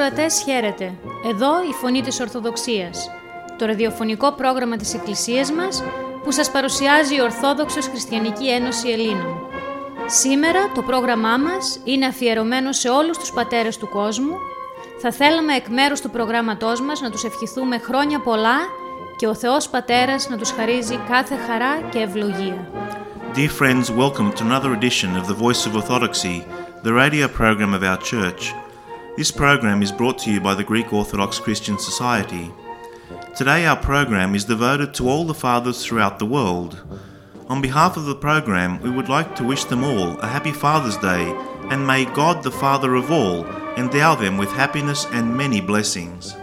Αγαπητοί ακροατές, χαίρετε. Εδώ η Φωνή της Ορθοδοξίας, το ραδιοφωνικό πρόγραμμα της Εκκλησίας μας που σας παρουσιάζει η Ορθόδοξος Χριστιανική Ένωση Ελλήνων. Σήμερα το πρόγραμμά μας είναι αφιερωμένο σε όλους τους πατέρες του κόσμου. Θα θέλαμε εκ μέρους του προγράμματός μας να τους ευχηθούμε χρόνια πολλά και ο Θεός Πατέρας να τους χαρίζει κάθε χαρά και ευλογία. Dear friends, welcome to another edition of The Voice of Orthodoxy, the radio program of our church. This program is brought to you by the Greek Orthodox Christian Society. Today, our program is devoted to all the fathers throughout the world. On behalf of the program, we would like to wish them all a happy Father's Day and may God, the Father of all, endow them with happiness and many blessings.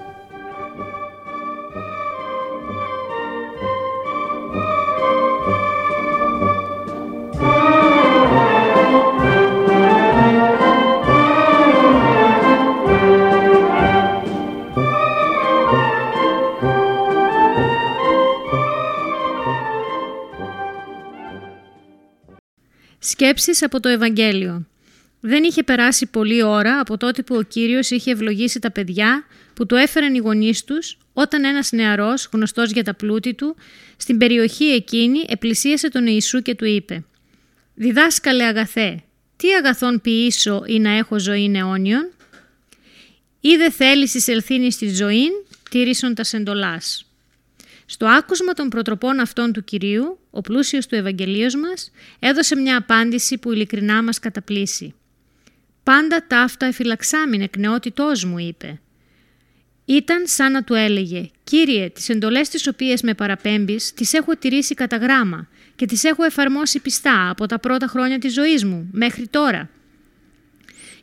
Σκέψεις από το Ευαγγέλιο. Δεν είχε περάσει πολλή ώρα από τότε που ο Κύριος είχε ευλογήσει τα παιδιά που του έφεραν οι γονείς τους, όταν ένας νεαρός, γνωστός για τα πλούτη του, στην περιοχή εκείνη επλησίασε τον Ιησού και του είπε «Διδάσκαλε αγαθέ, τι αγαθόν ποιήσω ή να έχω ζωή αιώνιον» ή δεν θέλεις εισελθύνει στη ζωή, τήρησον τας σεντολάς. Στο άκουσμα των προτροπών αυτών του Κυρίου, ο πλούσιος του Ευαγγελίος μας έδωσε μια απάντηση που ειλικρινά μας καταπλήσει. «Πάντα ταύτα εφυλαξάμιν εκ νεότητός μου», είπε. Ήταν σαν να του έλεγε «Κύριε, τις εντολές τις οποίες με παραπέμπεις τις έχω τηρήσει κατά γράμμα και τις έχω εφαρμόσει πιστά από τα πρώτα χρόνια της ζωής μου μέχρι τώρα».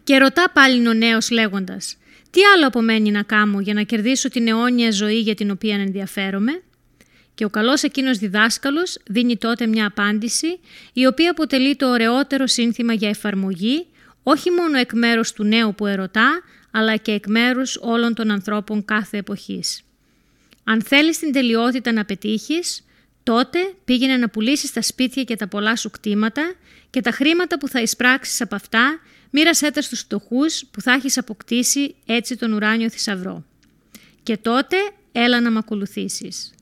Και ρωτά πάλι ο νέος λέγοντας «Τι άλλο απομένει να κάνω για να κερδίσω την αιώνια ζωή για την οποία ενδιαφέρομαι» Και ο καλός εκείνος διδάσκαλος δίνει τότε μια απάντηση η οποία αποτελεί το ωραιότερο σύνθημα για εφαρμογή όχι μόνο εκ μέρους του νέου που ερωτά αλλά και εκ μέρους όλων των ανθρώπων κάθε εποχής. Αν θέλεις την τελειότητα να πετύχεις, τότε πήγαινε να πουλήσεις τα σπίτια και τα πολλά σου κτήματα και τα χρήματα που θα εισπράξεις από αυτά μοίρασέ τα στους φτωχούς που θα έχεις αποκτήσει έτσι τον ουράνιο θησαυρό. Και τότε έλα να μ' ακολουθήσεις.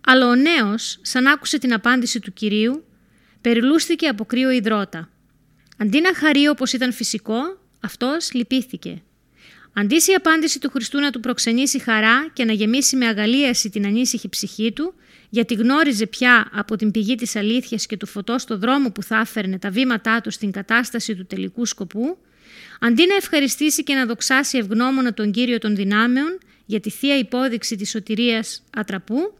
Αλλά ο νέος, σαν άκουσε την απάντηση του Κυρίου, περιλούστηκε από κρύο υδρότα. Αντί να χαρεί όπως ήταν φυσικό, αυτός λυπήθηκε. Αντί η απάντηση του Χριστού να του προξενήσει χαρά και να γεμίσει με αγαλίαση την ανήσυχη ψυχή του, γιατί γνώριζε πια από την πηγή της αλήθειας και του φωτός το δρόμο που θα έφερνε τα βήματά του στην κατάσταση του τελικού σκοπού, αντί να ευχαριστήσει και να δοξάσει ευγνώμονα τον Κύριο των δυνάμεων για τη θεία υπόδειξη της σωτηρίας ατραπού,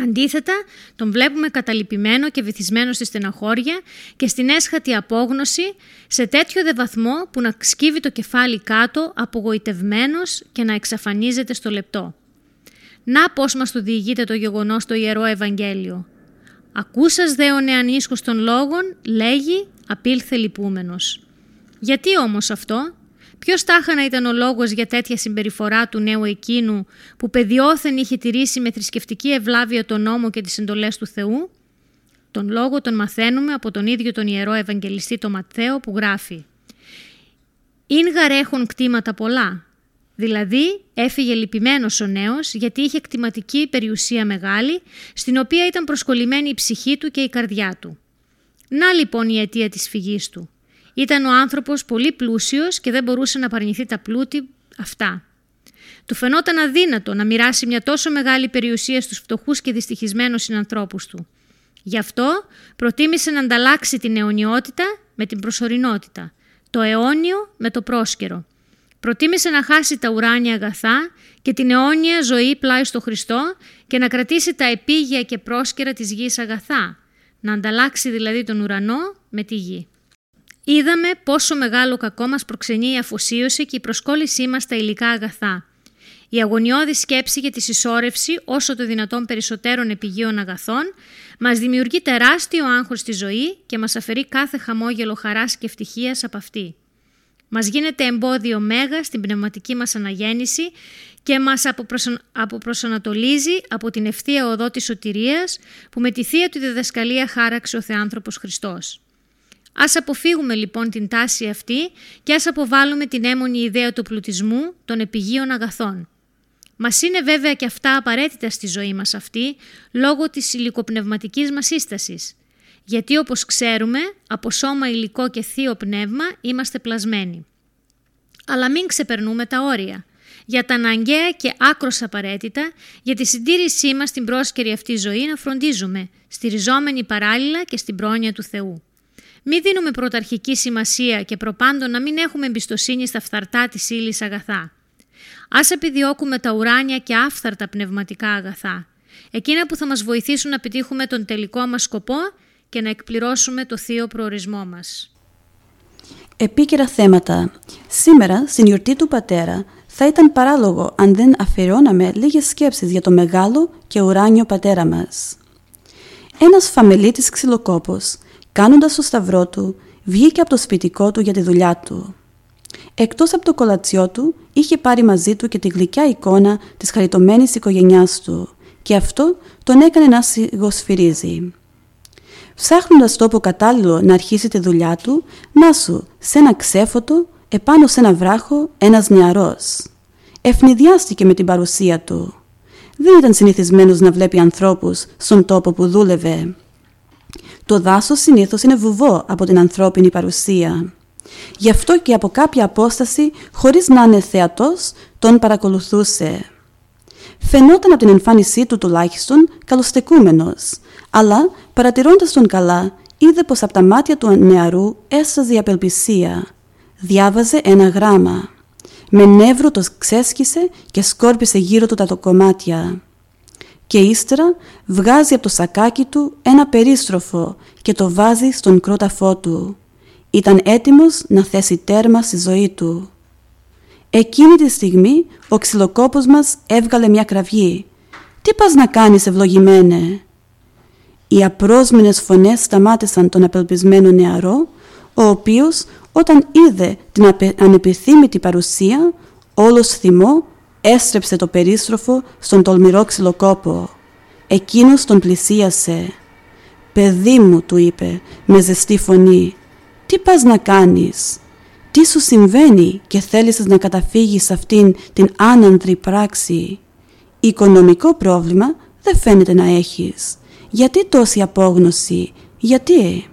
Αντίθετα, τον βλέπουμε καταλυπημένο και βυθισμένο στη στεναχώρια και στην έσχατη απόγνωση σε τέτοιο δε βαθμό που να σκύβει το κεφάλι κάτω απογοητευμένος και να εξαφανίζεται στο λεπτό. Να πώς μας το διηγείται το γεγονός στο Ιερό Ευαγγέλιο. «Ακούσας δε ο νεανίσκος των λόγων, λέγει, απήλθε λυπούμενος». Γιατί όμως αυτό, Ποιος τάχανα ήταν ο λόγος για τέτοια συμπεριφορά του νέου εκείνου που παιδιόθεν είχε τηρήσει με θρησκευτική ευλάβεια τον νόμο και τις εντολές του Θεού; Τον λόγο τον μαθαίνουμε από τον ίδιο τον Ιερό Ευαγγελιστή τον Ματθαίο που γράφει «Ειν γαρέχουν κτήματα πολλά». Δηλαδή έφυγε λυπημένος ο νέος γιατί είχε κτηματική περιουσία μεγάλη στην οποία ήταν προσκολλημένη η ψυχή του και η καρδιά του. Να λοιπόν η αιτία της φυγής του. Ήταν ο άνθρωπος πολύ πλούσιος και δεν μπορούσε να παρνηθεί τα πλούτη αυτά. Του φαινόταν αδύνατο να μοιράσει μια τόσο μεγάλη περιουσία στους φτωχούς και δυστυχισμένους συνανθρώπους του. Γι' αυτό προτίμησε να ανταλλάξει την αιωνιότητα με την προσωρινότητα, το αιώνιο με το πρόσκαιρο. Προτίμησε να χάσει τα ουράνια αγαθά και την αιώνια ζωή πλάι στο Χριστό και να κρατήσει τα επίγεια και πρόσκαιρα της γης αγαθά, να ανταλλάξει δηλαδή τον ουρανό με τη γη. Είδαμε πόσο μεγάλο κακό μας προξενεί η αφοσίωση και η προσκόλλησή μας στα υλικά αγαθά. Η αγωνιώδη σκέψη για τη συσσόρευση όσο το δυνατόν περισσότερων επιγείων αγαθών μας δημιουργεί τεράστιο άγχος στη ζωή και μας αφαιρεί κάθε χαμόγελο χαράς και ευτυχίας από αυτή. Μας γίνεται εμπόδιο μέγα στην πνευματική μας αναγέννηση και μας αποπροσανατολίζει από την ευθεία οδό της σωτηρίας που με τη θεία του διδασκαλία χάραξε ο Θεάνθρωπος Χριστός. Ας αποφύγουμε λοιπόν την τάση αυτή και ας αποβάλουμε την έμονη ιδέα του πλουτισμού των επιγείων αγαθών. Μας είναι βέβαια και αυτά απαραίτητα στη ζωή μας αυτή, λόγω της υλικοπνευματικής μας σύστασης. Γιατί όπως ξέρουμε, από σώμα υλικό και θείο πνεύμα είμαστε πλασμένοι. Αλλά μην ξεπερνούμε τα όρια. Για τα αναγκαία και άκρος απαραίτητα, για τη συντήρησή μας στην πρόσκαιρη αυτή ζωή να φροντίζουμε, στηριζόμενοι παράλληλα και στην πρόνοια του Θεού. Μην δίνουμε πρωταρχική σημασία και προπάντων να μην έχουμε εμπιστοσύνη στα φθαρτά της ύλης αγαθά. Ας επιδιώκουμε τα ουράνια και άφθαρτα πνευματικά αγαθά, εκείνα που θα μας βοηθήσουν να πετύχουμε τον τελικό μας σκοπό και να εκπληρώσουμε το θείο προορισμό μας. Επίκαιρα θέματα. Σήμερα, στην γιορτή του πατέρα, θα ήταν παράλογο αν δεν αφιερώναμε λίγες σκέψεις για το μεγάλο και ουράνιο πατέρα μας. Ένας φαμελίτης ξυλοκόπος, κάνοντας το σταυρό του, βγήκε από το σπιτικό του για τη δουλειά του. Εκτός από το κολατσιό του, είχε πάρει μαζί του και τη γλυκιά εικόνα της χαριτωμένης οικογένειάς του και αυτό τον έκανε να σιγοσφυρίζει. Ψάχνοντας τόπο κατάλληλο να αρχίσει τη δουλειά του, να σου, σε ένα ξέφωτο, επάνω σε ένα βράχο, ένας νεαρός. Ευνηδιάστηκε με την παρουσία του. Δεν ήταν συνηθισμένος να βλέπει ανθρώπους στον τόπο που δούλευε. Το δάσος συνήθως είναι βουβό από την ανθρώπινη παρουσία. Γι' αυτό και από κάποια απόσταση, χωρίς να είναι θεατός, τον παρακολουθούσε. Φαινόταν από την εμφάνισή του τουλάχιστον καλοστεκούμενος, αλλά παρατηρώντας τον καλά, είδε πως από τα μάτια του νεαρού έσταζε η απελπισία. Διάβαζε ένα γράμμα. Με νεύρο το ξέσκησε και σκόρπισε γύρω του τα κομμάτια. Και ύστερα βγάζει από το σακάκι του ένα περίστροφο και το βάζει στον κρόταφό του. Ήταν έτοιμος να θέσει τέρμα στη ζωή του. Εκείνη τη στιγμή ο ξυλοκόπος μας έβγαλε μια κραυγή. «Τι πας να κάνεις ευλογημένε» Οι απρόσμενες φωνές σταμάτησαν τον απελπισμένο νεαρό, ο οποίος όταν είδε την ανεπιθύμητη παρουσία, όλος θυμό έστρεψε το περίστροφο στον τολμηρό ξυλοκόπο. Εκείνος τον πλησίασε. «Παιδί μου», του είπε με ζεστή φωνή, «τι πας να κάνεις» τι σου συμβαίνει και θέλεις να καταφύγεις σε αυτήν την άνανδρη πράξη; Οικονομικό πρόβλημα δεν φαίνεται να έχεις. Γιατί τόση απόγνωση, γιατί.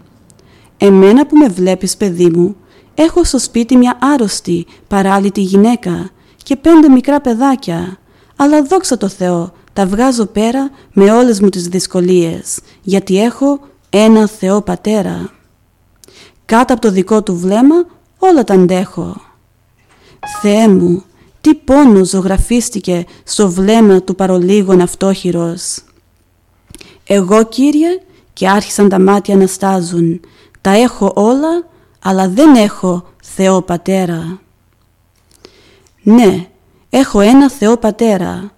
Εμένα που με βλέπεις παιδί μου, έχω στο σπίτι μια άρρωστη, παράλυτη γυναίκα και πέντε μικρά παιδάκια. Αλλά δόξα τω Θεώ, τα βγάζω πέρα με όλες μου τις δυσκολίες, γιατί έχω ένα Θεό Πατέρα. Κάτω από το δικό του βλέμμα όλα τα αντέχω. Θεέ μου, τι πόνο ζωγραφίστηκε στο βλέμμα του παρολίγων αυτόχειρος. Εγώ Κύριε και άρχισαν τα μάτια να στάζουν. Τα έχω όλα αλλά δεν έχω Θεό Πατέρα. Ναι, έχω ένα Θεό Πατέρα.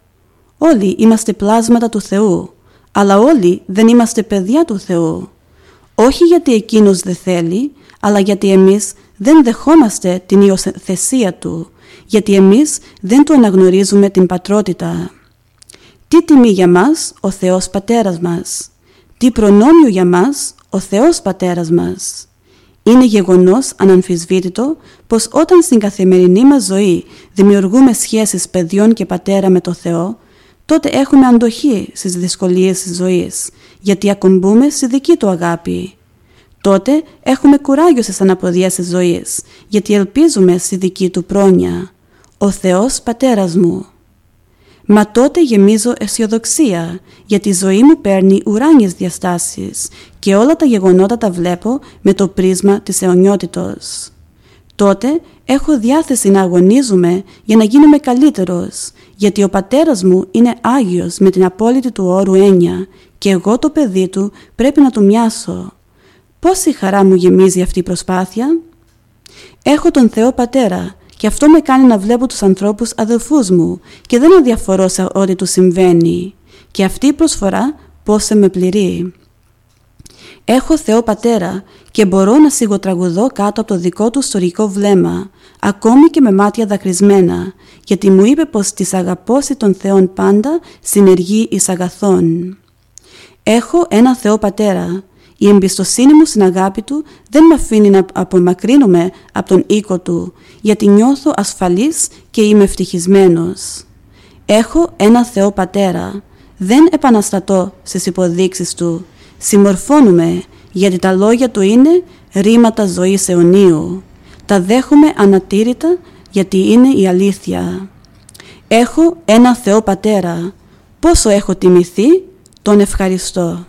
Όλοι είμαστε πλάσματα του Θεού, αλλά όλοι δεν είμαστε παιδιά του Θεού. Όχι γιατί Εκείνος δεν θέλει, αλλά γιατί εμείς δεν δεχόμαστε την υιοθεσία Του, γιατί εμείς δεν Του αναγνωρίζουμε την πατρότητα. Τι τιμή για μας ο Θεός Πατέρας μας; Τι προνόμιο για μας ο Θεός Πατέρας μας; Είναι γεγονός αναμφισβήτητο πως όταν στην καθημερινή μας ζωή δημιουργούμε σχέσεις παιδιών και πατέρα με το Θεό, τότε έχουμε αντοχή στις δυσκολίες της ζωής, γιατί ακουμπούμε στη δική Του αγάπη. Τότε έχουμε κουράγιο στις αναποδιές της ζωής, γιατί ελπίζουμε στη δική Του πρόνοια. Ο Θεός Πατέρας μου. Μα τότε γεμίζω αισιοδοξία, γιατί η ζωή μου παίρνει ουράνιες διαστάσεις και όλα τα γεγονότα τα βλέπω με το πρίσμα της αιωνιότητος. Τότε έχω διάθεση να αγωνίζουμε για να γίνομαι καλύτερος, γιατί ο πατέρας μου είναι Άγιος με την απόλυτη του όρου έννοια και εγώ το παιδί του πρέπει να του μοιάσω. Πόση χαρά μου γεμίζει αυτή η προσπάθεια; Έχω τον Θεό Πατέρα και αυτό με κάνει να βλέπω τους ανθρώπους αδελφούς μου και δεν αδιαφορώ σε ό,τι τους συμβαίνει. Και αυτή η προσφορά πώς σε με πληρεί. Έχω Θεό Πατέρα και μπορώ να σιγοτραγουδώ κάτω από το δικό του ιστορικό βλέμμα, ακόμη και με μάτια δακρυσμένα, γιατί μου είπε πως της αγαπώσει των Θεών πάντα συνεργεί εις αγαθών. Έχω ένα Θεό Πατέρα. Η εμπιστοσύνη μου στην αγάπη του δεν με αφήνει να απομακρύνομαι από τον οίκο του, γιατί νιώθω ασφαλής και είμαι ευτυχισμένος. Έχω ένα Θεό Πατέρα. Δεν επαναστατώ στις υποδείξεις Του. Συμμορφώνουμε, γιατί τα λόγια Του είναι ρήματα ζωής αιωνίου. Τα δέχομαι ανατήρητα, γιατί είναι η αλήθεια. Έχω ένα Θεό Πατέρα. Πόσο έχω τιμηθεί, τον ευχαριστώ.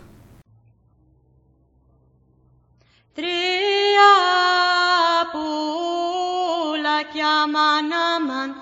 Namah Namah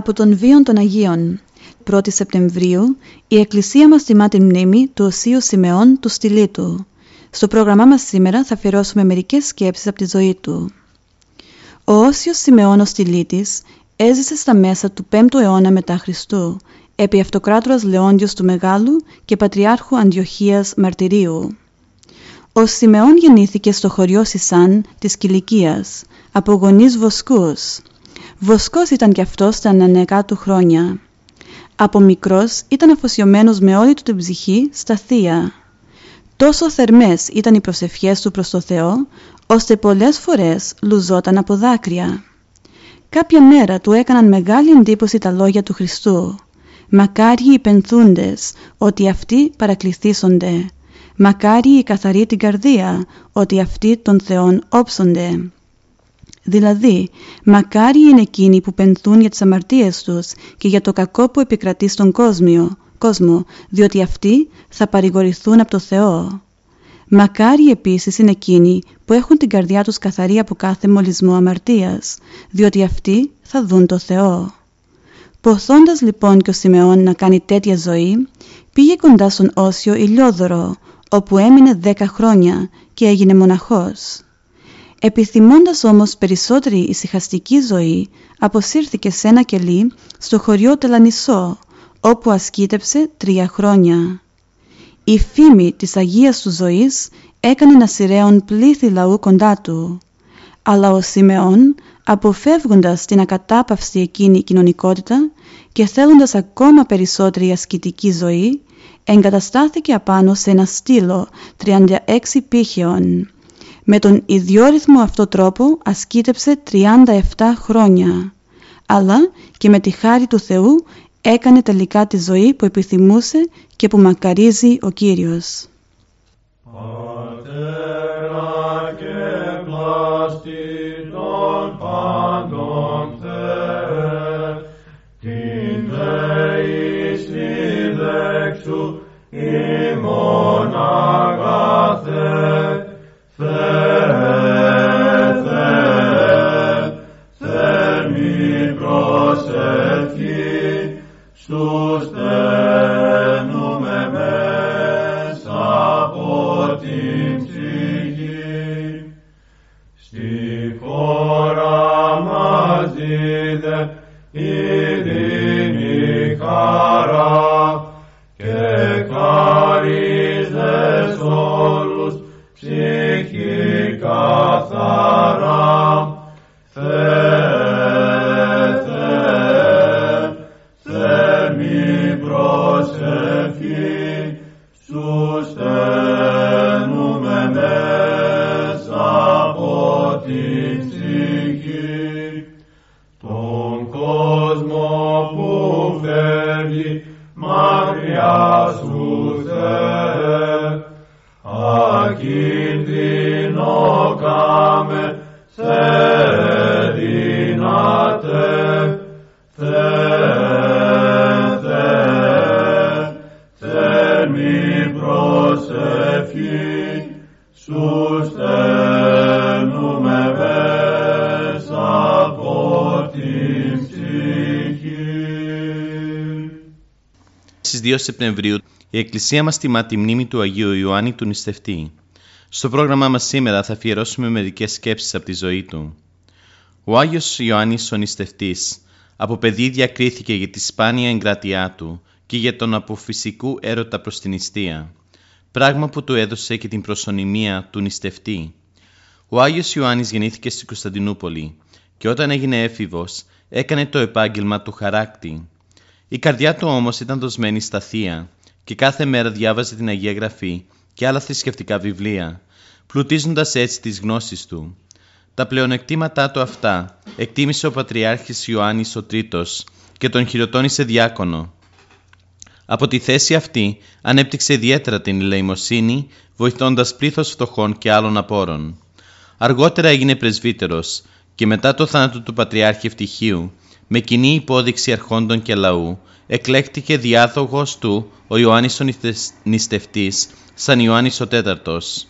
Από τον βίον των Αγίων 1η Σεπτεμβρίου η Εκκλησία μας τιμά την μνήμη του Οσίου Σιμεών του Στυλίτου. Στο πρόγραμμά μας σήμερα θα αφιερώσουμε μερικές σκέψεις από τη ζωή του. Ο Όσιος Σιμεών ο Στυλίτης έζησε στα μέσα του 5ου αιώνα μετά Χριστού, επί αυτοκράτορας Λεόντιος του Μεγάλου και Πατριάρχου Αντιοχίας Μαρτυρίου. Ο Σιμεών γεννήθηκε στο χωριό Σισάν της Κιλικίας, από γονείς βοσκούς. Βοσκός ήταν κι αυτός στα νεανικά του χρόνια. Από μικρός ήταν αφοσιωμένος με όλη του την ψυχή στα Θεία. Τόσο θερμές ήταν οι προσευχές του προς το Θεό, ώστε πολλές φορές λουζόταν από δάκρυα. Κάποια μέρα του έκαναν μεγάλη εντύπωση τα λόγια του Χριστού. Μακάριοι οι πενθούντες, ότι αυτοί παρακληθήσονται. Μακάριοι οι καθαροί την καρδία, ότι αυτοί των Θεών όψονται. Δηλαδή, μακάρι είναι εκείνοι που πενθούν για τις αμαρτίες τους και για το κακό που επικρατεί στον κόσμο, κόσμο διότι αυτοί θα παρηγορηθούν από το Θεό. Μακάρι επίσης είναι εκείνοι που έχουν την καρδιά τους καθαρή από κάθε μολυσμό αμαρτίας, διότι αυτοί θα δουν το Θεό. Ποθώντας λοιπόν και ο Σιμεών να κάνει τέτοια ζωή, πήγε κοντά στον Όσιο Ηλιόδωρο, όπου έμεινε δέκα χρόνια και έγινε μοναχός. Επιθυμώντας όμως περισσότερη ησυχαστική ζωή, αποσύρθηκε σε ένα κελί στο χωριό Τελανισό, όπου ασκήτεψε τρία χρόνια. Η φήμη της Αγίας του ζωής έκανε να σειραίων πλήθη λαού κοντά του. Αλλά ο Σιμεών, αποφεύγοντας την ακατάπαυστη εκείνη κοινωνικότητα και θέλοντας ακόμα περισσότερη ασκητική ζωή, εγκαταστάθηκε απάνω σε ένα στήλο 36 πύχεων. Με τον ιδιόρυθμο αυτό τρόπο ασκήτεψε 37 χρόνια. Αλλά και με τη χάρη του Θεού έκανε τελικά τη ζωή που επιθυμούσε και που μακαρίζει ο Κύριος. Στις 2 Σεπτεμβρίου η Εκκλησία μας τιμά τη μνήμη του Αγίου Ιωάννη του Νηστευτή. Στο πρόγραμμά μας σήμερα θα αφιερώσουμε μερικές σκέψεις από τη ζωή του. Ο Άγιος Ιωάννης ο Νηστευτής από παιδί διακρίθηκε για τη σπάνια εγκρατειά του και για τον αποφυσικού έρωτα προς την νηστεία, πράγμα που του έδωσε και την προσωνυμία του νηστευτή. Ο Άγιος Ιωάννης γεννήθηκε στη Κωνσταντινούπολη και όταν έγινε έφηβος έκανε το επάγγελμα του χαράκτη. Η καρδιά του όμως ήταν δοσμένη στα θεία και κάθε μέρα διάβαζε την Αγία Γραφή και άλλα θρησκευτικά βιβλία, πλουτίζοντας έτσι τις γνώσεις του. Τα πλεονεκτήματά του αυτά εκτίμησε ο Πατριάρχης Ιωάννης ο Τρίτος και τον χειροτώνησε διάκονο. Από τη θέση αυτή ανέπτυξε ιδιαίτερα την ελεημοσύνη, βοηθώντας πλήθος φτωχών και άλλων απόρων. Αργότερα έγινε πρεσβύτερος και μετά το θάνατο του Πατριάρχη Ευτυχίου, με κοινή υπόδειξη αρχόντων και λαού, εκλέκτηκε διάδογος του ο Ιωάννης ο Νηστευτής σαν Ιωάννης ο Τέταρτος.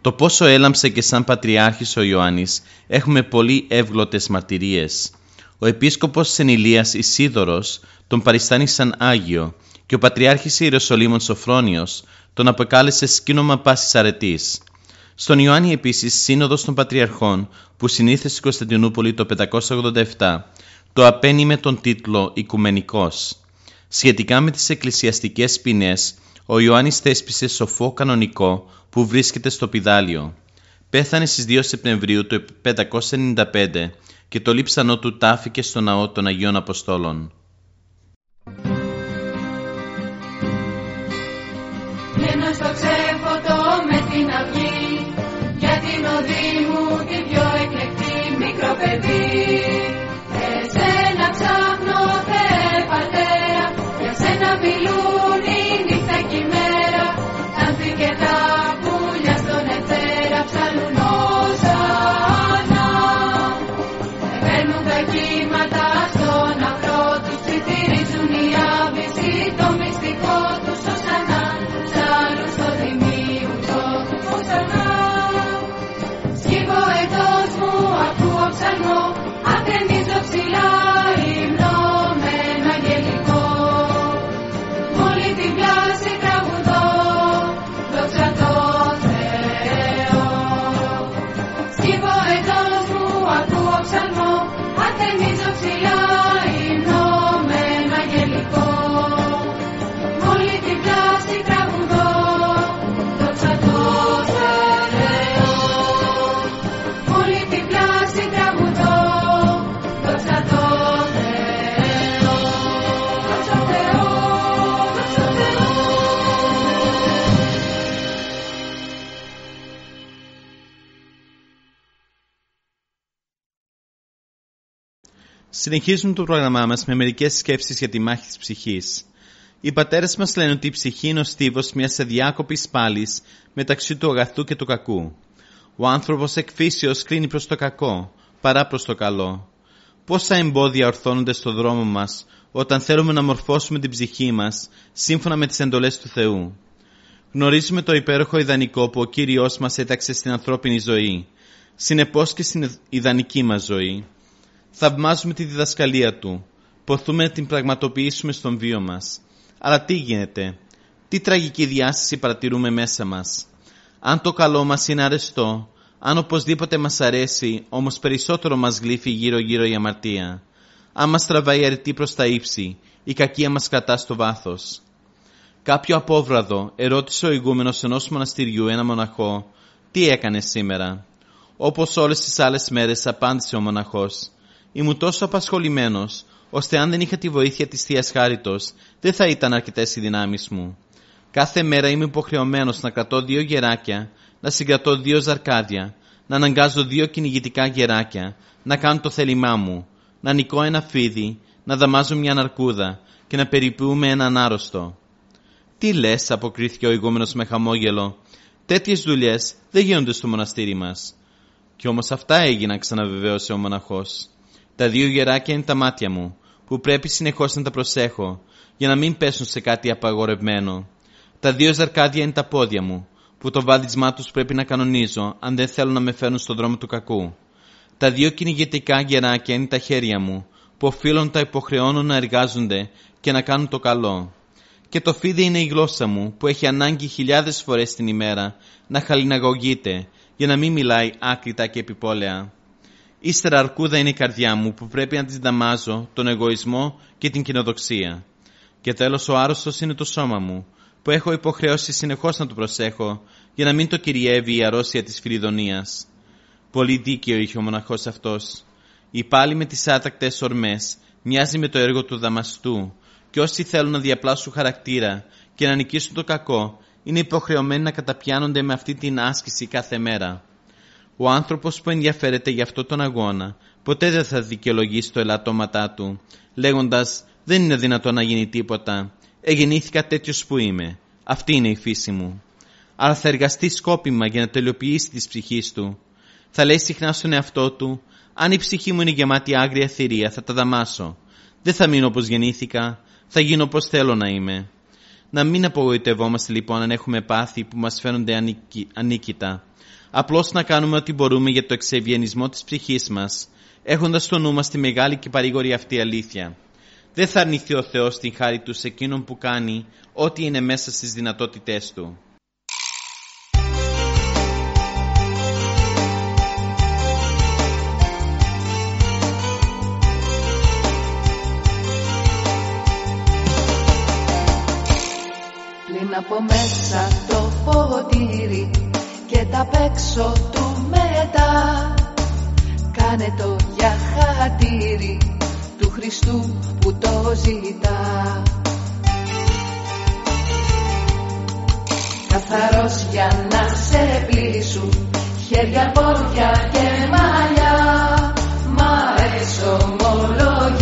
Το πόσο έλαμψε και σαν Πατριάρχης ο Ιωάννης έχουμε πολύ εύγλωτες μαρτυρίες. Ο επίσκοπος Σενηλίας Ισίδωρος τον παριστάνει σαν Άγιο και ο Πατριάρχης Ιεροσολύμων Σοφρόνιος τον αποκάλεσε σκήνομα πάσης αρετής. Στον Ιωάννη επίσης Σύνοδος των Πατριαρχών που συνήθεσε στην Κωνσταντινούπολη το 587 το απένει με τον τίτλο «Οικουμενικός». Σχετικά με τις εκκλησιαστικές ποινές, ο Ιωάννης θέσπισε σοφό κανονικό που βρίσκεται στο πιδάλιο. Πέθανε στις 2 Σεπτεμβρίου του 595 και το λείψανό του τάφηκε στο ναό των Αγίων Αποστόλων. στο ξέφωτο με την αυγή για την οδή μου την πιο εκλεκτή μικρό παιδί Συνεχίζουμε το πρόγραμμά μας με μερικές σκέψεις για τη μάχη της ψυχής. Οι πατέρες μας λένε ότι η ψυχή είναι ο στίβος μιας αδιάκοπης πάλης μεταξύ του αγαθού και του κακού. Ο άνθρωπος εκ φύσεω κλείνει προς το κακό, παρά προς το καλό. Πόσα εμπόδια ορθώνονται στο δρόμο μας όταν θέλουμε να μορφώσουμε την ψυχή μας σύμφωνα με τις εντολές του Θεού. Γνωρίζουμε το υπέροχο ιδανικό που ο κύριος μας έταξε στην ανθρώπινη ζωή, συνεπώς και στην ιδανική μας ζωή Θαυμάζουμε τη διδασκαλία του. Ποθούμε να την πραγματοποιήσουμε στον βίο μας. Αλλά τι γίνεται; Τι τραγική διάσταση παρατηρούμε μέσα μας; Αν το καλό μας είναι αρεστό, αν οπωσδήποτε μας αρέσει, όμως περισσότερο μας γλύφει γύρω-γύρω η αμαρτία. Αν μας τραβάει αρετή προς τα ύψη, η κακία μας κρατά στο βάθος. Κάποιο απόβραδο ερώτησε ο ηγούμενος ενός μοναστηριού ένα μοναχό «Τι έκανες σήμερα» Όπως όλες τις άλλες μέρες απάντησε ο μοναχός Ήμουν τόσο απασχολημένος, ώστε αν δεν είχα τη βοήθεια της θείας Χάριτος, δεν θα ήταν αρκετές οι δυνάμεις μου. Κάθε μέρα είμαι υποχρεωμένος να κρατώ δύο γεράκια, να συγκρατώ δύο ζαρκάδια, να αναγκάζω δύο κυνηγητικά γεράκια, να κάνω το θέλημά μου, να νικώ ένα φίδι, να δαμάζω μια ναρκούδα και να περιποιούμε έναν άρρωστο. Τι λες, αποκρίθηκε ο ηγούμενος με χαμόγελο. Τέτοιες δουλειές δεν γίνονται στο μοναστήρι μας. Κι όμως αυτά έγιναν, ξαναβεβαίωσε ο μοναχός. Τα δύο γεράκια είναι τα μάτια μου, που πρέπει συνεχώς να τα προσέχω, για να μην πέσουν σε κάτι απαγορευμένο. Τα δύο ζαρκάδια είναι τα πόδια μου, που το βάδισμά τους πρέπει να κανονίζω, αν δεν θέλω να με φέρουν στον δρόμο του κακού. Τα δύο κυνηγετικά γεράκια είναι τα χέρια μου, που οφείλουν τα υποχρεώνουν να εργάζονται και να κάνουν το καλό. Και το φίδι είναι η γλώσσα μου, που έχει ανάγκη χιλιάδες φορές την ημέρα να χαλιναγωγείται, για να μην μιλάει άκρητα και επιπόλαια. Ύστερα αρκούδα είναι η καρδιά μου που πρέπει να της δαμάζω τον εγωισμό και την κοινοδοξία. Και τέλος ο άρρωστος είναι το σώμα μου που έχω υποχρεώσει συνεχώς να το προσέχω για να μην το κυριεύει η αρρώστια της φιλιδονίας. Πολύ δίκαιο είχε ο μοναχός αυτός. Η πάλι με τις άτακτες ορμές μοιάζει με το έργο του δαμαστού και όσοι θέλουν να διαπλάσουν χαρακτήρα και να νικήσουν το κακό είναι υποχρεωμένοι να καταπιάνονται με αυτή την άσκηση κάθε μέρα. Ο άνθρωπος που ενδιαφέρεται για αυτό τον αγώνα ποτέ δεν θα δικαιολογήσει το ελαττώματά του, λέγοντας «Δεν είναι δυνατό να γίνει τίποτα. Εγεννήθηκα τέτοιος που είμαι. Αυτή είναι η φύση μου». Αλλά θα εργαστεί σκόπιμα για να τελειοποιήσει τη ψυχή του. Θα λέει συχνά στον εαυτό του «Αν η ψυχή μου είναι γεμάτη άγρια θηρία θα τα δαμάσω. Δεν θα μείνω όπως γεννήθηκα. Θα γίνω όπως θέλω να είμαι». Να μην απογοητευόμαστε λοιπόν αν έχουμε πάθη που μας φαίνονται ανίκητα απλώς να κάνουμε ό,τι μπορούμε για το εξευγενισμό της ψυχής μας, έχοντας στο νου μας τη μεγάλη και παρήγορη αυτή αλήθεια. Δεν θα αρνηθεί ο Θεός την χάρη του σε εκείνον που κάνει ό,τι είναι μέσα στις δυνατότητές του. από μέσα το ποτήρι και τα παίξω του μετά. Κάνε το για χατήρι του Χριστού που το ζητά. Καθαρός για να σε πλήσουν χέρια, πόδια και μαλλιά. Μα εξομολογήσουν